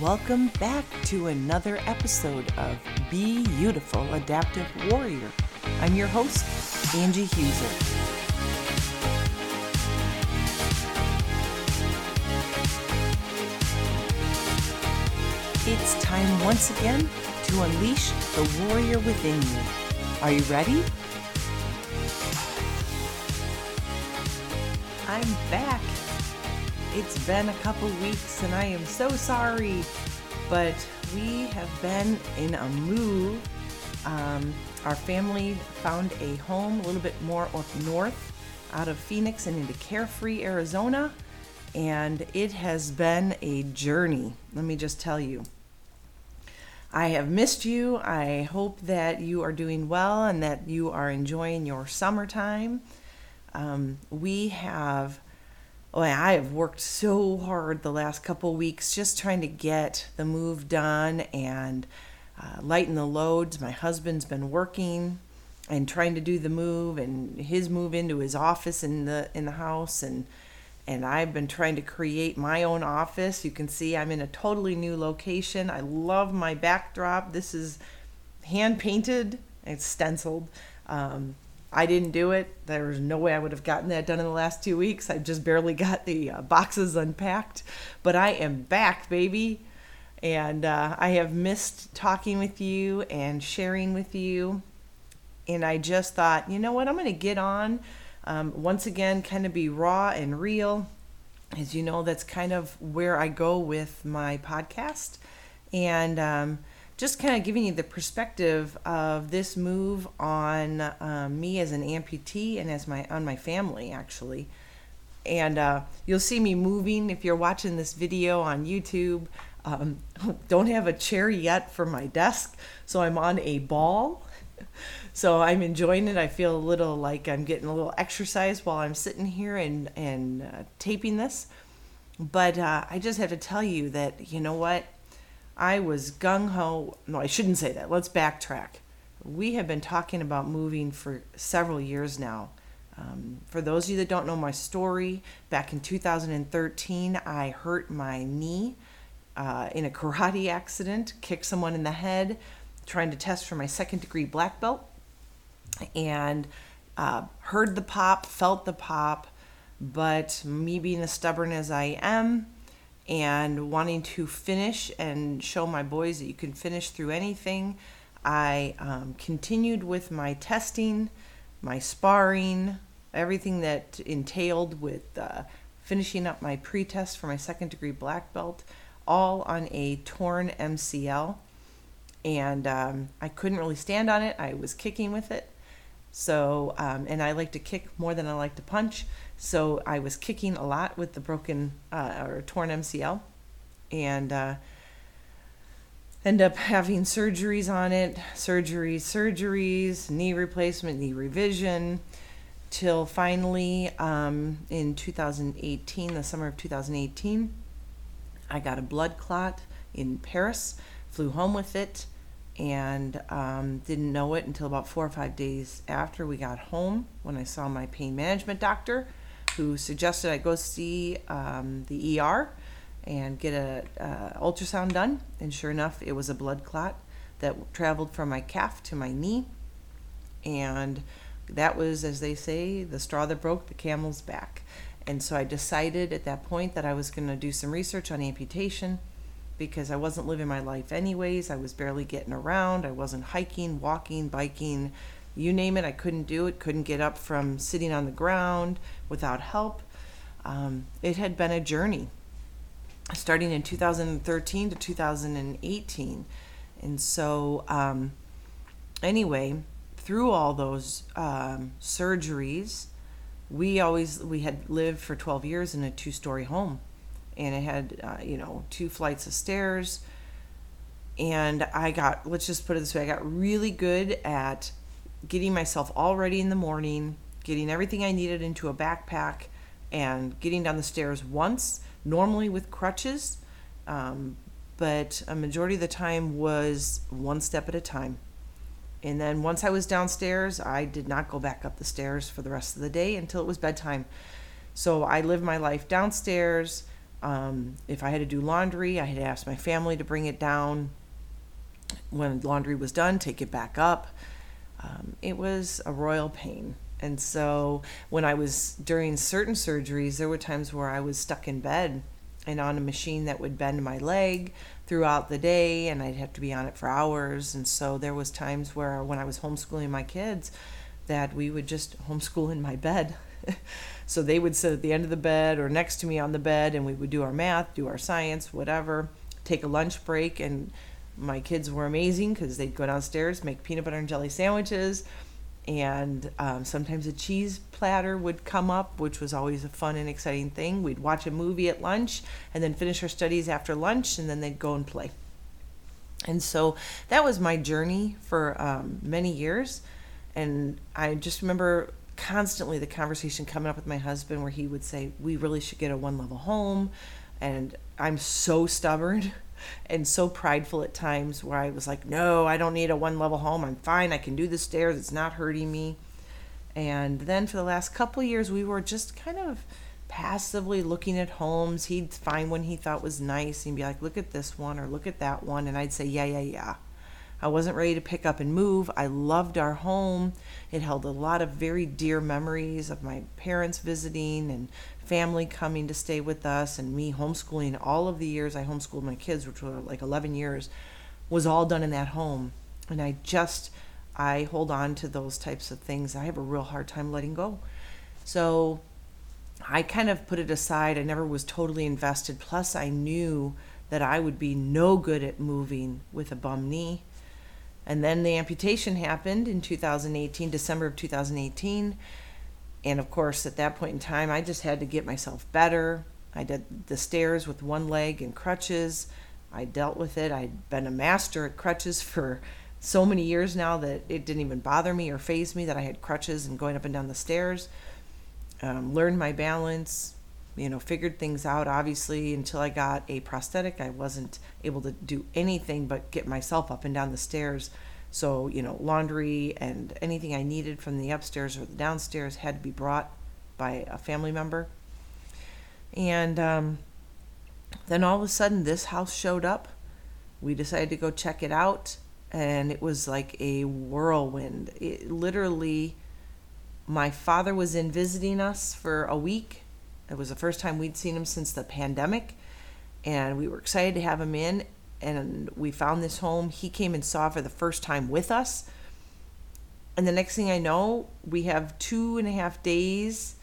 Welcome back to another episode of Be Beautiful Adaptive Warrior. I'm your host, Angie Huser. It's time once again to unleash the warrior within you. Are you ready? I'm back. It's been a couple weeks and I am so sorry, but we have been in a move. Um, our family found a home a little bit more up north out of Phoenix and into Carefree, Arizona, and it has been a journey. Let me just tell you. I have missed you. I hope that you are doing well and that you are enjoying your summertime. Um, we have, oh, I have worked so hard the last couple weeks just trying to get the move done and uh, lighten the loads. My husband's been working and trying to do the move and his move into his office in the in the house and and I've been trying to create my own office. You can see I'm in a totally new location. I love my backdrop. This is hand painted, it's stenciled. Um, I didn't do it. There was no way I would have gotten that done in the last two weeks. I just barely got the uh, boxes unpacked. But I am back, baby. And uh, I have missed talking with you and sharing with you. And I just thought, you know what? I'm going to get on um, once again, kind of be raw and real. As you know, that's kind of where I go with my podcast. And um, just kind of giving you the perspective of this move on um, me as an amputee and as my on my family actually and uh, you'll see me moving if you're watching this video on youtube um, don't have a chair yet for my desk so i'm on a ball so I'm enjoying it. I feel a little like I'm getting a little exercise while I'm sitting here and and uh, taping this. But uh, I just have to tell you that you know what, I was gung ho. No, I shouldn't say that. Let's backtrack. We have been talking about moving for several years now. Um, for those of you that don't know my story, back in 2013, I hurt my knee uh, in a karate accident, kicked someone in the head, trying to test for my second degree black belt and uh, heard the pop, felt the pop, but me being as stubborn as I am and wanting to finish and show my boys that you can finish through anything, I um, continued with my testing, my sparring, everything that entailed with uh, finishing up my pre test for my second degree black belt, all on a torn MCL. And um, I couldn't really stand on it. I was kicking with it so, um, and I like to kick more than I like to punch. So I was kicking a lot with the broken uh, or torn MCL, and uh, end up having surgeries on it, surgeries, surgeries, knee replacement, knee revision, till finally um, in 2018, the summer of 2018, I got a blood clot in Paris, flew home with it and um, didn't know it until about four or five days after we got home when I saw my pain management doctor, who suggested I go see um, the ER and get a ultrasound done. And sure enough, it was a blood clot that traveled from my calf to my knee, and that was, as they say, the straw that broke the camel's back. And so I decided at that point that I was going to do some research on amputation because I wasn't living my life anyways. I was barely getting around. I wasn't hiking, walking, biking, you name it. I couldn't do it, couldn't get up from sitting on the ground without help. Um, it had been a journey starting in 2013 to 2018. And so, um, anyway, through all those um, surgeries, we always we had lived for 12 years in a two-story home and it had uh, you know two flights of stairs. And i got let's just put it this way i got really good at getting myself all ready in the morning getting everything i needed into a backpack and getting down the stairs once normally with crutches um, but a majority of the time was one step at a time. And then once i was downstairs i did not go back up the stairs for the rest of the day until it was bedtime. So i lived my life downstairs Um, if I had to do laundry, I had to ask my family to bring it down. When laundry was done, take it back up. Um, it was a royal pain. And so when I was during certain surgeries, there were times where I was stuck in bed and on a machine that would bend my leg throughout the day and I'd have to be on it for hours. And so there was times where when I was homeschooling my kids that we would just homeschool in my bed. so they would sit at the end of the bed or next to me on the bed and we would do our math, do our science, whatever, take a lunch break and my kids were amazing because they'd go downstairs, make peanut butter and jelly sandwiches and um, sometimes a cheese platter would come up, which was always a fun and exciting thing. We'd watch a movie at lunch and then finish our studies after lunch, and then they'd go and play. And so that was my journey for um, many years. And I just remember constantly the conversation coming up with my husband where he would say, We really should get a one level home. And I'm so stubborn and so prideful at times where I was like, no, I don't need a one level home. I'm fine. I can do the stairs. It's not hurting me. And then for the last couple years, we were just kind of passively looking at homes. He'd find one he thought was nice and be like, look at this one or look at that one. And I'd say, yeah, yeah, yeah. I wasn't ready to pick up and move. I loved our home. It held a lot of very dear memories of my parents visiting and family coming to stay with us and me homeschooling all of the years I homeschooled my kids, which were like 11 years, was all done in that home. And I just, I hold on to those types of things. I have a real hard time letting go. So I kind of put it aside. I never was totally invested. Plus, I knew that I would be no good at moving with a bum knee. And then the amputation happened in 2018, December of 2018 and of course, at that point in time, I just had to get myself better. I did the stairs with one leg and crutches. I dealt with it. I'd been a master at crutches for so many years now that it didn't even bother me or phase me that I had crutches and going up and down the stairs. Um, learned my balance, you know, figured things out. Obviously, until I got a prosthetic, I wasn't able to do anything but get myself up and down the stairs so, you know, laundry and anything I needed from the upstairs or the downstairs had to be brought by a family member. And um, then all of a sudden, this house showed up. We decided to go check it out, and it was like a whirlwind. It literally, my father was in visiting us for a week. It was the first time we'd seen him since the pandemic, and we were excited to have him in and we found this home. He came and saw for the first time with us. And the next thing I know, we have two and a half days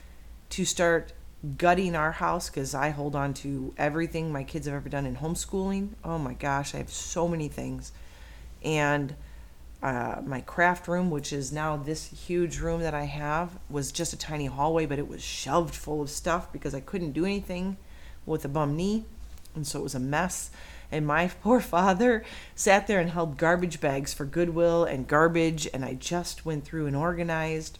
to start gutting our house because I hold on to everything my kids have ever done in homeschooling. Oh my gosh, I have so many things. And uh, my craft room, which is now this huge room that I have, was just a tiny hallway, but it was shoved full of stuff because I couldn't do anything with a bum knee. And so it was a mess. And my poor father sat there and held garbage bags for Goodwill and garbage, and I just went through and organized.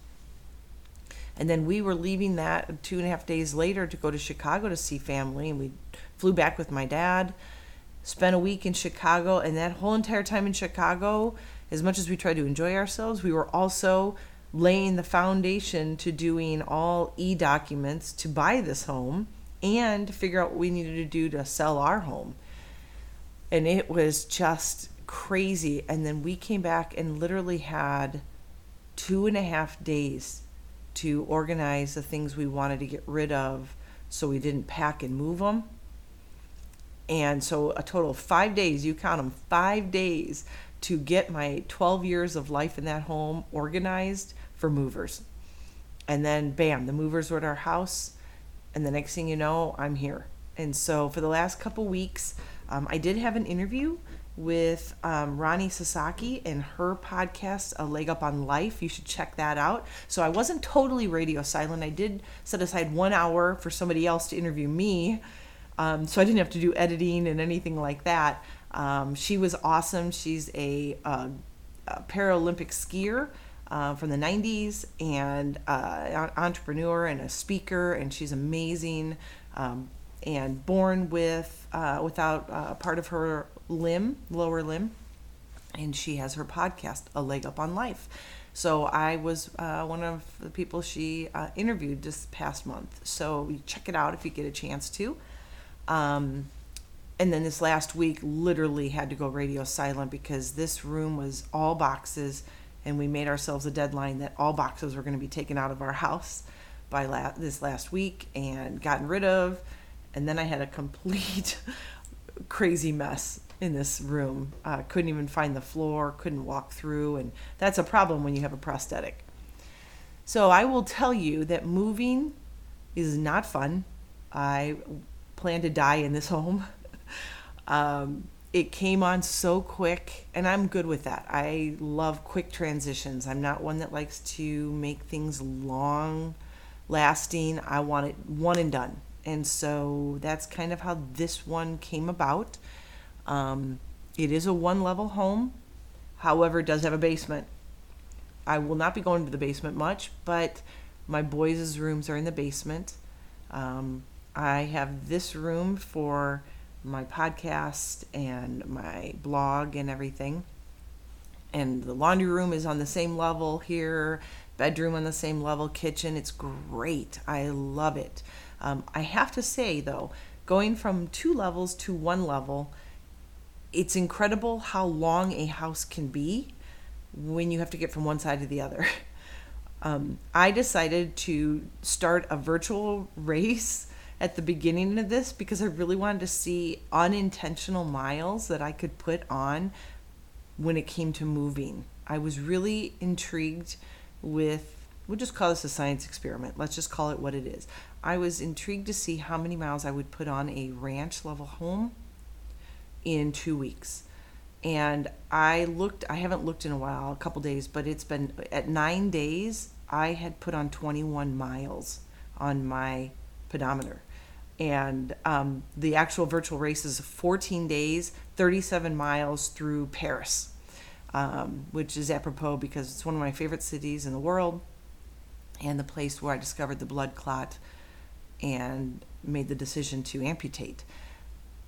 And then we were leaving that two and a half days later to go to Chicago to see family, and we flew back with my dad, spent a week in Chicago, and that whole entire time in Chicago, as much as we tried to enjoy ourselves, we were also laying the foundation to doing all e documents to buy this home and figure out what we needed to do to sell our home and it was just crazy. And then we came back and literally had two and a half days to organize the things we wanted to get rid of so we didn't pack and move them. And so a total of five days, you count them, five days to get my 12 years of life in that home organized for movers. And then, bam, the movers were at our house. And the next thing you know, I'm here. And so for the last couple weeks, um, I did have an interview with um, Roni Sasaki and her podcast, A Leg Up on Life. You should check that out. So I wasn't totally radio silent. I did set aside one hour for somebody else to interview me. Um, so I didn't have to do editing and anything like that. Um, she was awesome. She's a, a, a Paralympic skier. Uh, from the 90s and uh, entrepreneur and a speaker and she's amazing um, and born with uh, without uh, part of her limb, lower limb, and she has her podcast, A Leg Up on Life. So I was uh, one of the people she uh, interviewed this past month. So check it out if you get a chance to. Um, and then this last week, literally had to go radio silent because this room was all boxes, and we made ourselves a deadline that all boxes were going to be taken out of our house by la- this last week and gotten rid of. And then I had a complete crazy mess in this room. Uh, couldn't even find the floor, couldn't walk through, and that's a problem when you have a prosthetic. So I will tell you that moving is not fun. I plan to die in this home. Um, it came on so quick, and I'm good with that. I love quick transitions. I'm not one that likes to make things long lasting. I want it one and done. And so that's kind of how this one came about. Um, it is a one level home, however, it does have a basement. I will not be going to the basement much, but my boys' rooms are in the basement. Um, I have this room for my podcast and my blog and everything. And the laundry room is on the same level here, bedroom on the same level, kitchen. It's great. I love it. Um, I have to say, though, going from two levels to one level, it's incredible how long a house can be when you have to get from one side to the other. Um, I decided to start a virtual race at the beginning of this because I really wanted to see unintentional miles that I could put on when it came to moving. I was really intrigued with, we'll just call this a science experiment. Let's just call it what it is. I was intrigued to see how many miles I would put on a ranch level home in two weeks. And I looked, I haven't looked in a while, a couple days, but it's been at nine days, I had put on 21 miles on my pedometer. And um, the actual virtual race is 14 days, 37 miles through Paris, um, which is apropos because it's one of my favorite cities in the world and the place where I discovered the blood clot and made the decision to amputate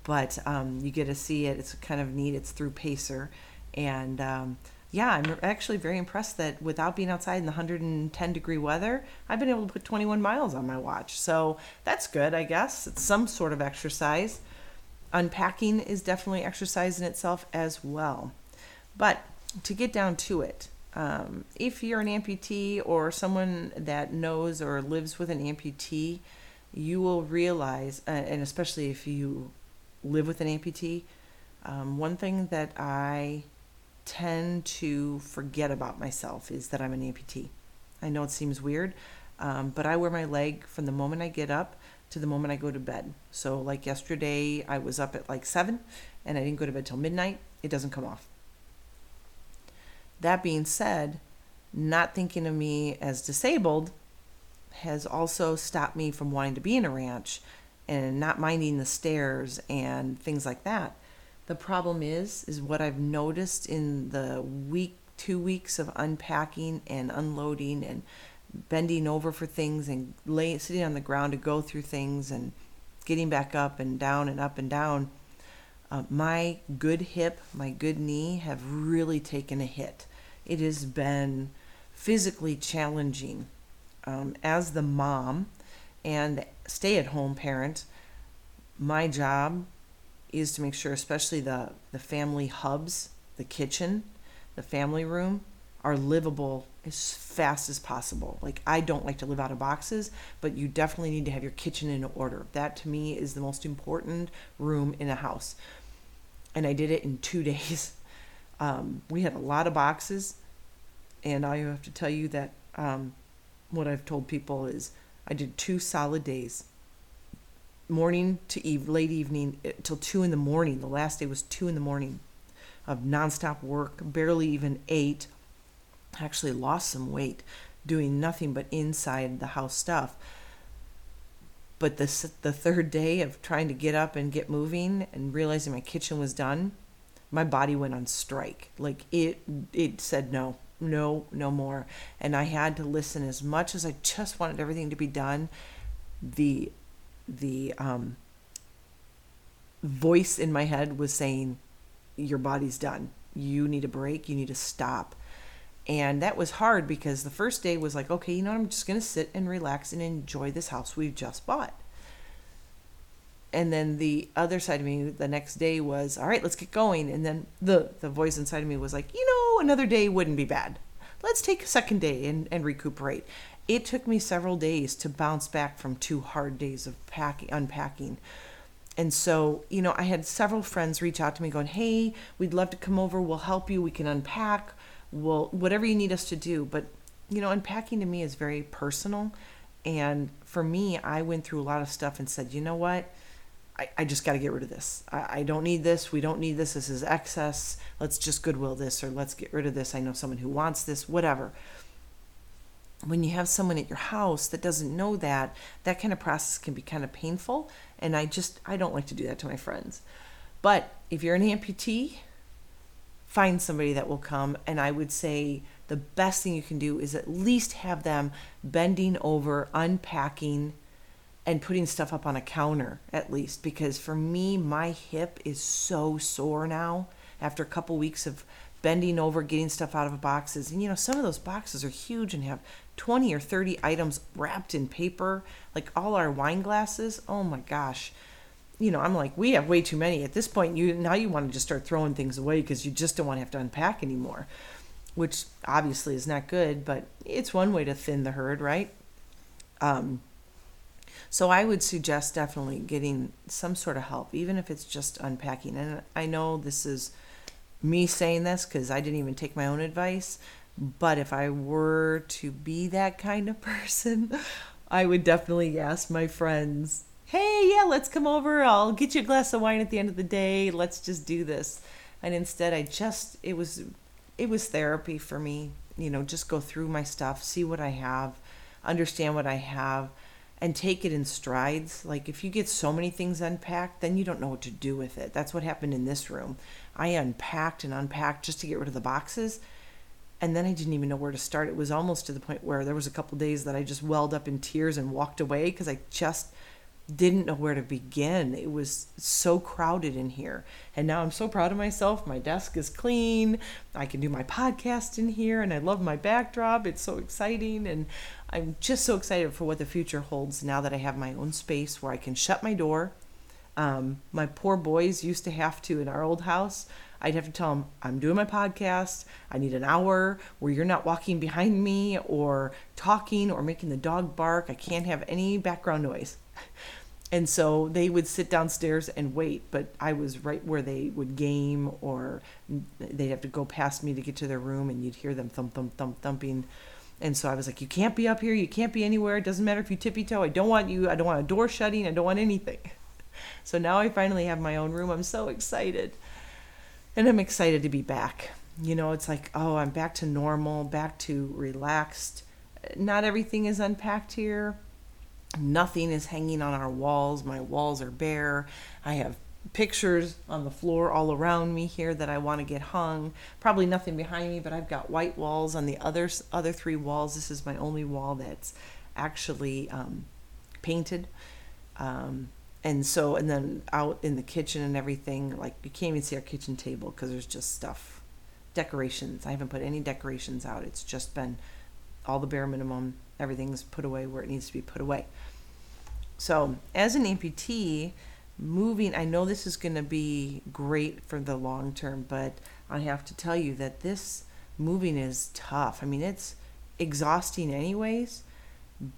but um, you get to see it. It's kind of neat. It's through Pacer, and um, yeah, I'm actually very impressed that without being outside in the 110 degree weather, I've been able to put 21 miles on my watch. So that's good, I guess. It's some sort of exercise. Unpacking is definitely exercise in itself as well. But to get down to it, um, if you're an amputee or someone that knows or lives with an amputee, you will realize, uh, and especially if you live with an amputee, um, one thing that I tend to forget about myself is that I'm an amputee. I know it seems weird, um, but I wear my leg from the moment I get up to the moment I go to bed. So, like yesterday, I was up at like 7 and I didn't go to bed till midnight. It doesn't come off. That being said, not thinking of me as disabled has also stopped me from wanting to be in a ranch and not minding the stairs and things like that. The problem is, is what I've noticed in the week, two weeks of unpacking and unloading and bending over for things and lay, sitting on the ground to go through things and getting back up and down and up and down. Uh, my good hip, my good knee have really taken a hit. It has been physically challenging. Um, as the mom, and stay at home parent, my job is to make sure, especially the, the family hubs, the kitchen, the family room, are livable as fast as possible. Like, I don't like to live out of boxes, but you definitely need to have your kitchen in order. That to me is the most important room in a house. And I did it in two days. Um, we had a lot of boxes, and I have to tell you that um, what I've told people is I did two solid days, morning to eve, late evening eh, till two in the morning. The last day was two in the morning of nonstop work, barely even ate. I actually lost some weight doing nothing but inside the house stuff. But the the third day of trying to get up and get moving and realizing my kitchen was done, my body went on strike. Like it it said no no, no more. And I had to listen as much as I just wanted everything to be done. The the um, voice in my head was saying, "Your body's done. You need a break. You need to stop." And that was hard because the first day was like, okay, you know, I'm just gonna sit and relax and enjoy this house we've just bought. and then the other side of me the next day was all right let's get going and then the the voice inside of me was like you know another day wouldn't be bad let's take a second day and, and recuperate it took me several days to bounce back from two hard days of packing unpacking and so you know i had several friends reach out to me going hey we'd love to come over we'll help you we can unpack we'll whatever you need us to do but you know unpacking to me is very personal and for me i went through a lot of stuff and said you know what I, I just got to get rid of this. I, I don't need this. We don't need this. This is excess. Let's just goodwill this or let's get rid of this. I know someone who wants this, whatever. When you have someone at your house that doesn't know that, that kind of process can be kind of painful. And I just, I don't like to do that to my friends. But if you're an amputee, find somebody that will come. And I would say the best thing you can do is at least have them bending over, unpacking and putting stuff up on a counter at least because for me my hip is so sore now after a couple weeks of bending over getting stuff out of boxes and you know some of those boxes are huge and have 20 or 30 items wrapped in paper like all our wine glasses oh my gosh you know i'm like we have way too many at this point you now you want to just start throwing things away because you just don't want to have to unpack anymore which obviously is not good but it's one way to thin the herd right um, so I would suggest definitely getting some sort of help, even if it's just unpacking. And I know this is me saying this because I didn't even take my own advice. But if I were to be that kind of person, I would definitely ask my friends, hey, yeah, let's come over. I'll get you a glass of wine at the end of the day. Let's just do this. And instead, I just, it was, it was therapy for me. You know, just go through my stuff, see what I have, understand what I have and take it in strides. Like if you get so many things unpacked, then you don't know what to do with it. That's what happened in this room. I unpacked and unpacked just to get rid of the boxes. And then I didn't even know where to start. It was almost to the point where there was a couple days that I just welled up in tears and walked away because I just didn't know where to begin. It was so crowded in here. And now I'm so proud of myself. My desk is clean. I can do my podcast in here and I love my backdrop. It's so exciting and I'm just so excited for what the future holds now that I have my own space where I can shut my door. Um, my poor boys used to have to in our old house. I'd have to tell them, I'm doing my podcast. I need an hour where you're not walking behind me or talking or making the dog bark. I can't have any background noise. And so they would sit downstairs and wait, but I was right where they would game or they'd have to go past me to get to their room and you'd hear them thump, thump, thump, thumping and so I was like, you can't be up here. You can't be anywhere. It doesn't matter if you tippy toe. I don't want you. I don't want a door shutting. I don't want anything. So now I finally have my own room. I'm so excited. And I'm excited to be back. You know, it's like, oh, I'm back to normal, back to relaxed. Not everything is unpacked here. Nothing is hanging on our walls. My walls are bare. I have pictures on the floor all around me here that I want to get hung. Probably nothing behind me, but I've got white walls on the other other three walls. This is my only wall that's actually um, painted. Um, and so, and then out in the kitchen and everything, like you can't even see our kitchen table because there's just stuff, decorations. I haven't put any decorations out. It's just been all the bare minimum. Everything's put away where it needs to be put away. So, as an amputee, moving i know this is going to be great for the long term but i have to tell you that this moving is tough i mean it's exhausting anyways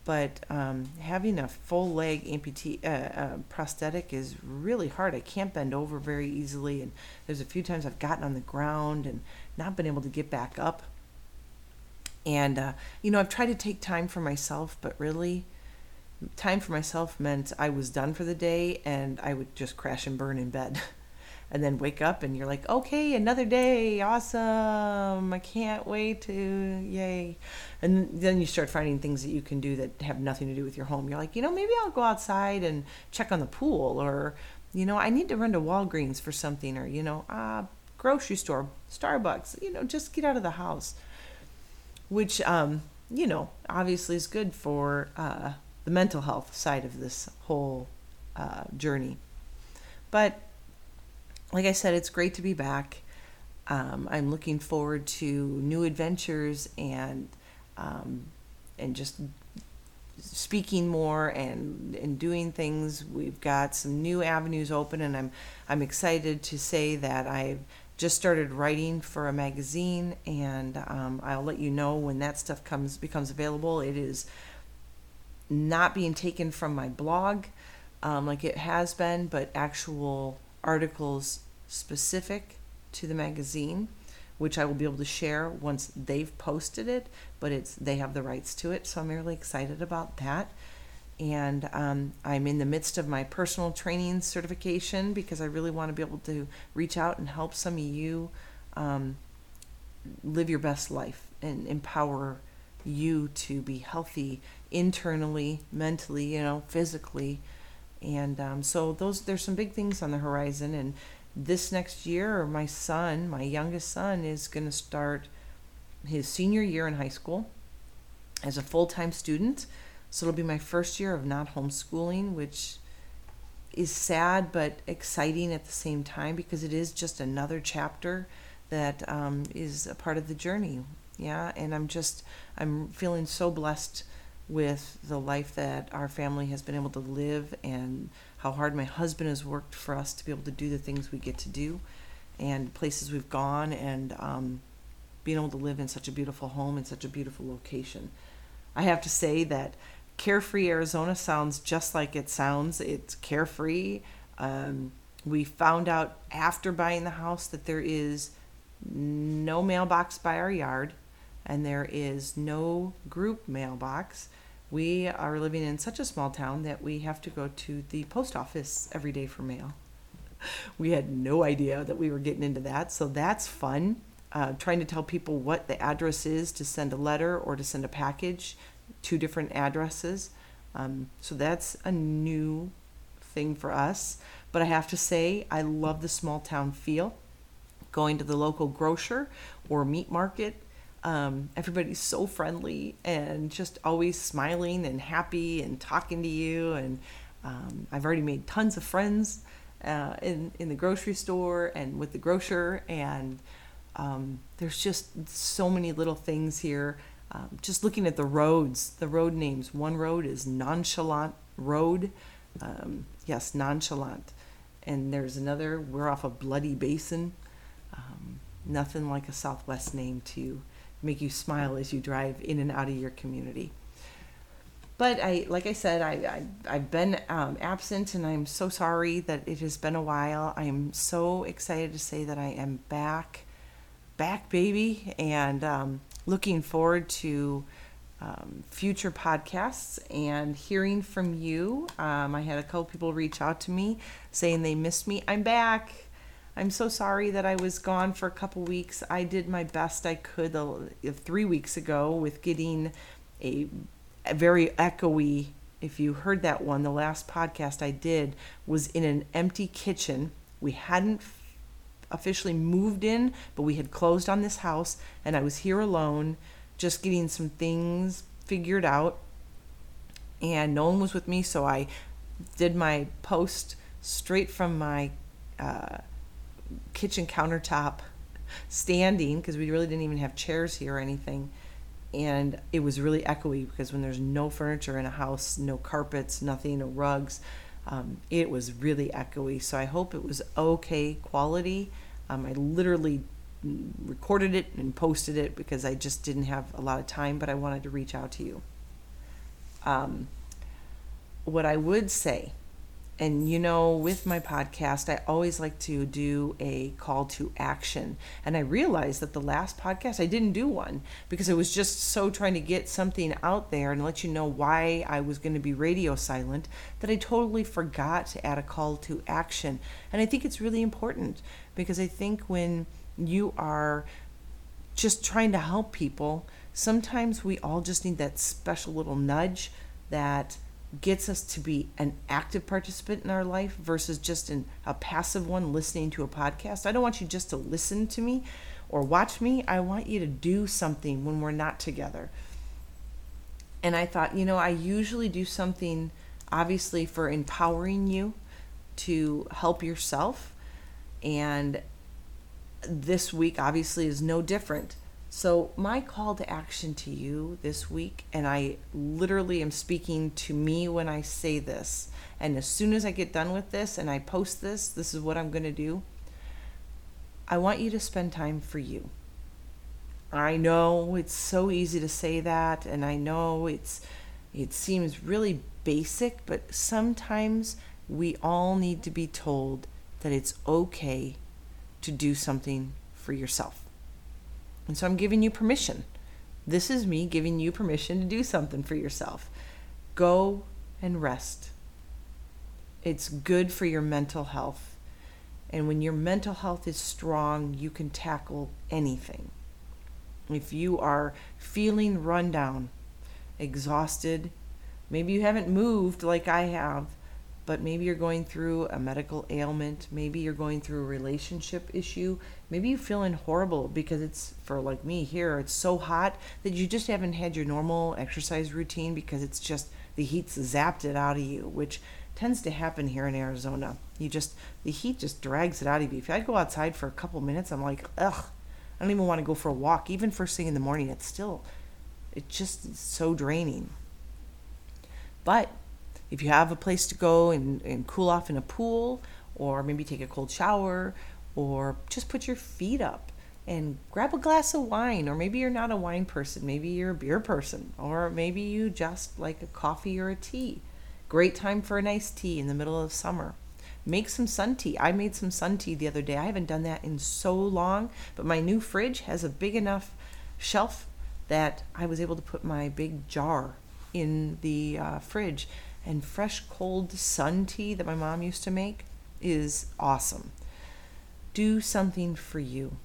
but um, having a full leg amputee uh, uh, prosthetic is really hard i can't bend over very easily and there's a few times i've gotten on the ground and not been able to get back up and uh, you know i've tried to take time for myself but really time for myself meant I was done for the day and I would just crash and burn in bed. and then wake up and you're like, okay, another day, awesome. I can't wait to, yay. And then you start finding things that you can do that have nothing to do with your home. You're like, you know, maybe I'll go outside and check on the pool or, you know, I need to run to Walgreens for something or, you know, uh, grocery store, Starbucks, you know, just get out of the house. Which, um, you know, obviously is good for, uh, the mental health side of this whole uh, journey. But like I said, it's great to be back. Um, I'm looking forward to new adventures and um, and just speaking more and and doing things. We've got some new avenues open, and I'm I'm excited to say that I've just started writing for a magazine, and um, I'll let you know when that stuff comes becomes available. It is not being taken from my blog um, like it has been, but actual articles specific to the magazine which I will be able to share once they've posted it, but it's they have the rights to it, so I'm really excited about that. And um, I'm in the midst of my personal training certification because I really want to be able to reach out and help some of you um, live your best life and empower you to be healthy internally, mentally, you know, physically. And um, so those there's some big things on the horizon, and this next year, my son, my youngest son, is going to start his senior year in high school as a full time student. So it'll be my first year of not homeschooling, which is sad but exciting at the same time because it is just another chapter that um, is a part of the journey. Yeah, and I'm just, I'm feeling so blessed with the life that our family has been able to live and how hard my husband has worked for us to be able to do the things we get to do and places we've gone and um, being able to live in such a beautiful home in such a beautiful location. I have to say that Carefree Arizona sounds just like it sounds. It's carefree. Um, we found out after buying the house that there is no mailbox by our yard and there is no group mailbox we are living in such a small town that we have to go to the post office every day for mail. We had no idea that we were getting into that, so that's fun. Uh, trying to tell people what the address is to send a letter or to send a package, two different addresses. Um, so that's a new thing for us. But I have to say, I love the small town feel. Going to the local grocer or meat market um, everybody's so friendly and just always smiling and happy and talking to you. And um, I've already made tons of friends uh, in in the grocery store and with the grocer. And um, there's just so many little things here. Um, just looking at the roads, the road names. One road is Nonchalant Road. Um, yes, Nonchalant. And there's another. We're off of Bloody Basin. Um, nothing like a Southwest name to make you smile as you drive in and out of your community. But I, like I said, I, I have been um, absent, and I'm so sorry that it has been a while. I am so excited to say that I am back, back, baby, and um, looking forward to um, future podcasts and hearing from you. Um, I had a couple people reach out to me saying they missed me. I'm back. I'm so sorry that I was gone for a couple weeks. I did my best I could uh, three weeks ago with getting a, a very echoey. If you heard that one, the last podcast I did was in an empty kitchen. We hadn't officially moved in, but we had closed on this house, and I was here alone, just getting some things figured out. And no one was with me, so I did my post straight from my uh, kitchen countertop standing because we really didn't even have chairs here or anything. And it was really echoey because when there's no furniture in a house, no carpets, nothing, no rugs, um, it was really echoey. So I hope it was okay quality. Um, I literally recorded it and posted it because I just didn't have a lot of time, but I wanted to reach out to you. Um, what I would say and you know, with my podcast, I always like to do a call to action. And I realized that the last podcast, I didn't do one because I was just so trying to get something out there and let you know why I was going to be radio silent that I totally forgot to add a call to action. And I think it's really important because I think when you are just trying to help people, sometimes we all just need that special little nudge that gets us to be an active participant in our life versus just in a passive one listening to a podcast. I don't want you just to listen to me or watch me. I want you to do something when we're not together. And I thought, you know, I usually do something obviously for empowering you to help yourself. And this week obviously is no different. So, my call to action to you this week, and I literally am speaking to me when I say this, and as soon as I get done with this and I post this, this is what I'm going to do. I want you to spend time for you. I know it's so easy to say that, and I know it's it seems really basic, but sometimes we all need to be told that it's okay to do something for yourself. And so I'm giving you permission. This is me giving you permission to do something for yourself. Go and rest. It's good for your mental health. And when your mental health is strong, you can tackle anything. If you are feeling run down, exhausted, maybe you haven't moved like I have, but maybe you're going through a medical ailment, maybe you're going through a relationship issue, maybe you're feeling horrible because it's for like me here, it's so hot that you just haven't had your normal exercise routine because it's just the heat's zapped it out of you, which tends to happen here in Arizona. You just the heat just drags it out of you. If I go outside for a couple minutes, I'm like, ugh, I don't even want to go for a walk. Even first thing in the morning, it's still, it just so draining. But if you have a place to go and, and cool off in a pool, or maybe take a cold shower, or just put your feet up and grab a glass of wine, or maybe you're not a wine person, maybe you're a beer person, or maybe you just like a coffee or a tea. Great time for a nice tea in the middle of summer. Make some sun tea. I made some sun tea the other day. I haven't done that in so long, but my new fridge has a big enough shelf that I was able to put my big jar in the uh, fridge. And fresh cold sun tea that my mom used to make is awesome. Do something for you.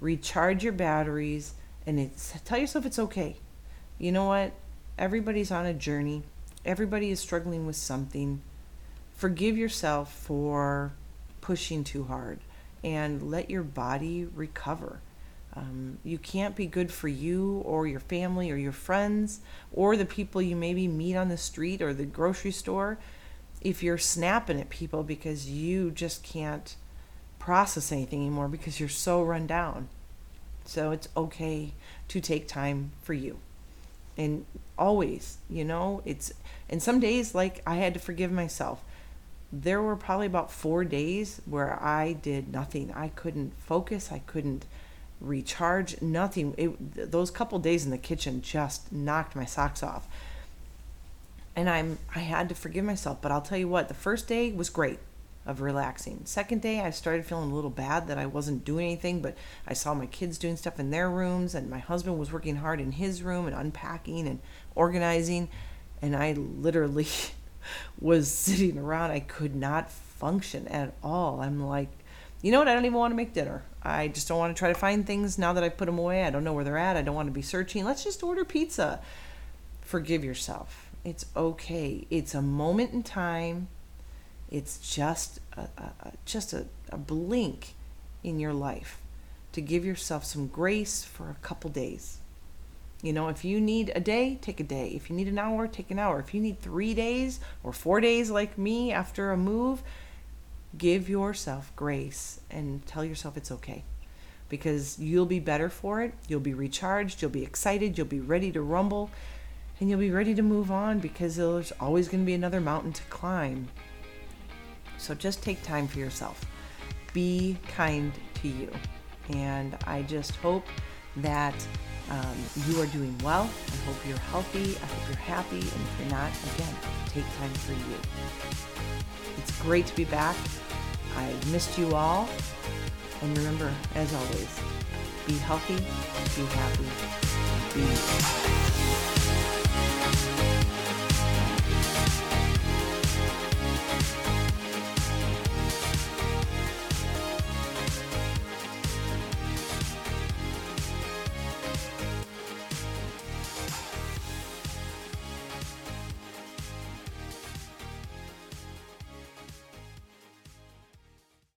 Recharge your batteries and it's tell yourself it's okay. You know what? Everybody's on a journey. Everybody is struggling with something forgive yourself for pushing too hard and let your body recover. Um, you can't be good for you or your family or your friends or the people you maybe meet on the street or the grocery store if you're snapping at people because you just can't process anything anymore because you're so run down. So it's okay to take time for you. And always, you know, it's, and some days like I had to forgive myself there were probably about four days where I did nothing. I couldn't focus. I couldn't recharge. Nothing. It, those couple days in the kitchen just knocked my socks off. And I'm I had to forgive myself. But I'll tell you what, the first day was great of relaxing. Second day, I started feeling a little bad that I wasn't doing anything, but I saw my kids doing stuff in their rooms, and my husband was working hard in his room and unpacking and organizing. And I literally was sitting around. I could not function at all. I'm like, you know what? I don't even want to make dinner. I just don't want to try to find things now that I've put them away. I don't know where they're at. I don't want to be searching. Let's just order pizza. Forgive yourself. It's okay. It's a moment in time. It's just a, a, just a, a blink in your life to give yourself some grace for a couple days. You know, if you need a day, take a day. If you need an hour, take an hour. If you need three days or four days like me after a move, give yourself grace and tell yourself it's okay because you'll be better for it. You'll be recharged. You'll be excited. You'll be ready to rumble and you'll be ready to move on because there's always going to be another mountain to climb. So just take time for yourself. Be kind to you. And I just hope that um, you are doing well. I hope you're healthy. I hope you're happy. And if you're not, again, take time for you. It's great to be back. I missed you all. And remember, as always, be healthy, be happy, be